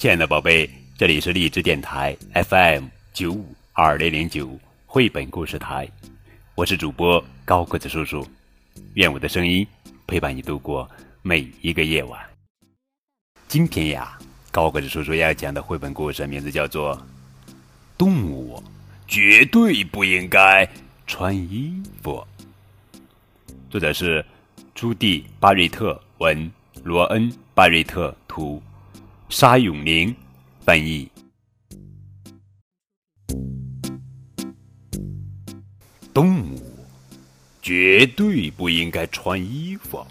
亲爱的宝贝，这里是荔枝电台 FM 九五二零零九绘本故事台，我是主播高个子叔叔，愿我的声音陪伴你度过每一个夜晚。今天呀，高个子叔叔要讲的绘本故事名字叫做《动物绝对不应该穿衣服》，作者是朱蒂·巴瑞特文，罗恩·巴瑞特图。沙永宁翻译。动物绝对不应该穿衣服，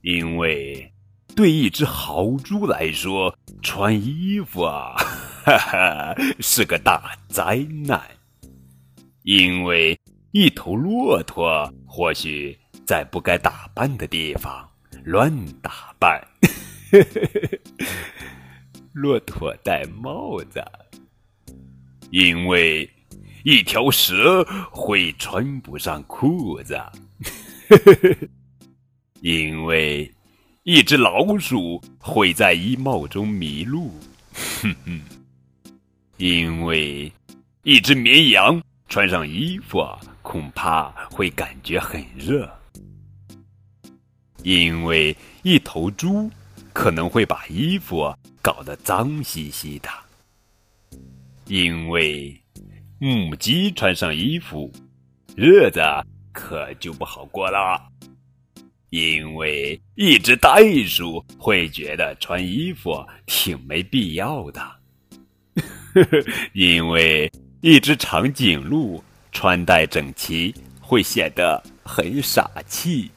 因为对一只豪猪来说，穿衣服啊，哈哈，是个大灾难。因为一头骆驼或许在不该打扮的地方乱打扮。骆驼戴帽子，因为一条蛇会穿不上裤子；因为一只老鼠会在衣帽中迷路；因为一只绵羊穿上衣服恐怕会感觉很热；因为一头猪。可能会把衣服搞得脏兮兮的，因为母鸡穿上衣服，日子可就不好过了。因为一只袋鼠会觉得穿衣服挺没必要的，因为一只长颈鹿穿戴整齐会显得很傻气，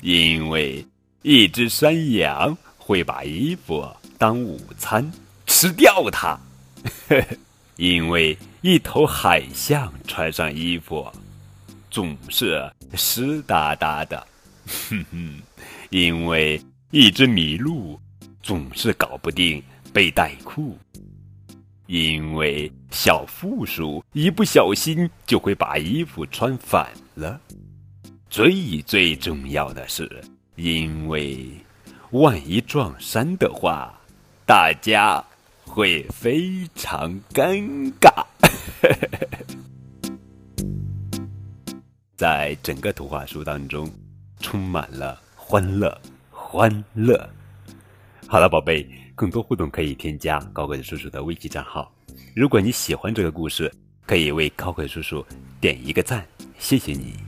因为。一只山羊会把衣服当午餐吃掉它，因为一头海象穿上衣服总是湿哒哒的，哼哼，因为一只麋鹿总是搞不定背带裤，因为小负鼠一不小心就会把衣服穿反了，最最重要的是。因为万一撞衫的话，大家会非常尴尬。在整个图画书当中，充满了欢乐，欢乐。好了，宝贝，更多互动可以添加高贵叔叔的微信账号。如果你喜欢这个故事，可以为高贵叔叔点一个赞，谢谢你。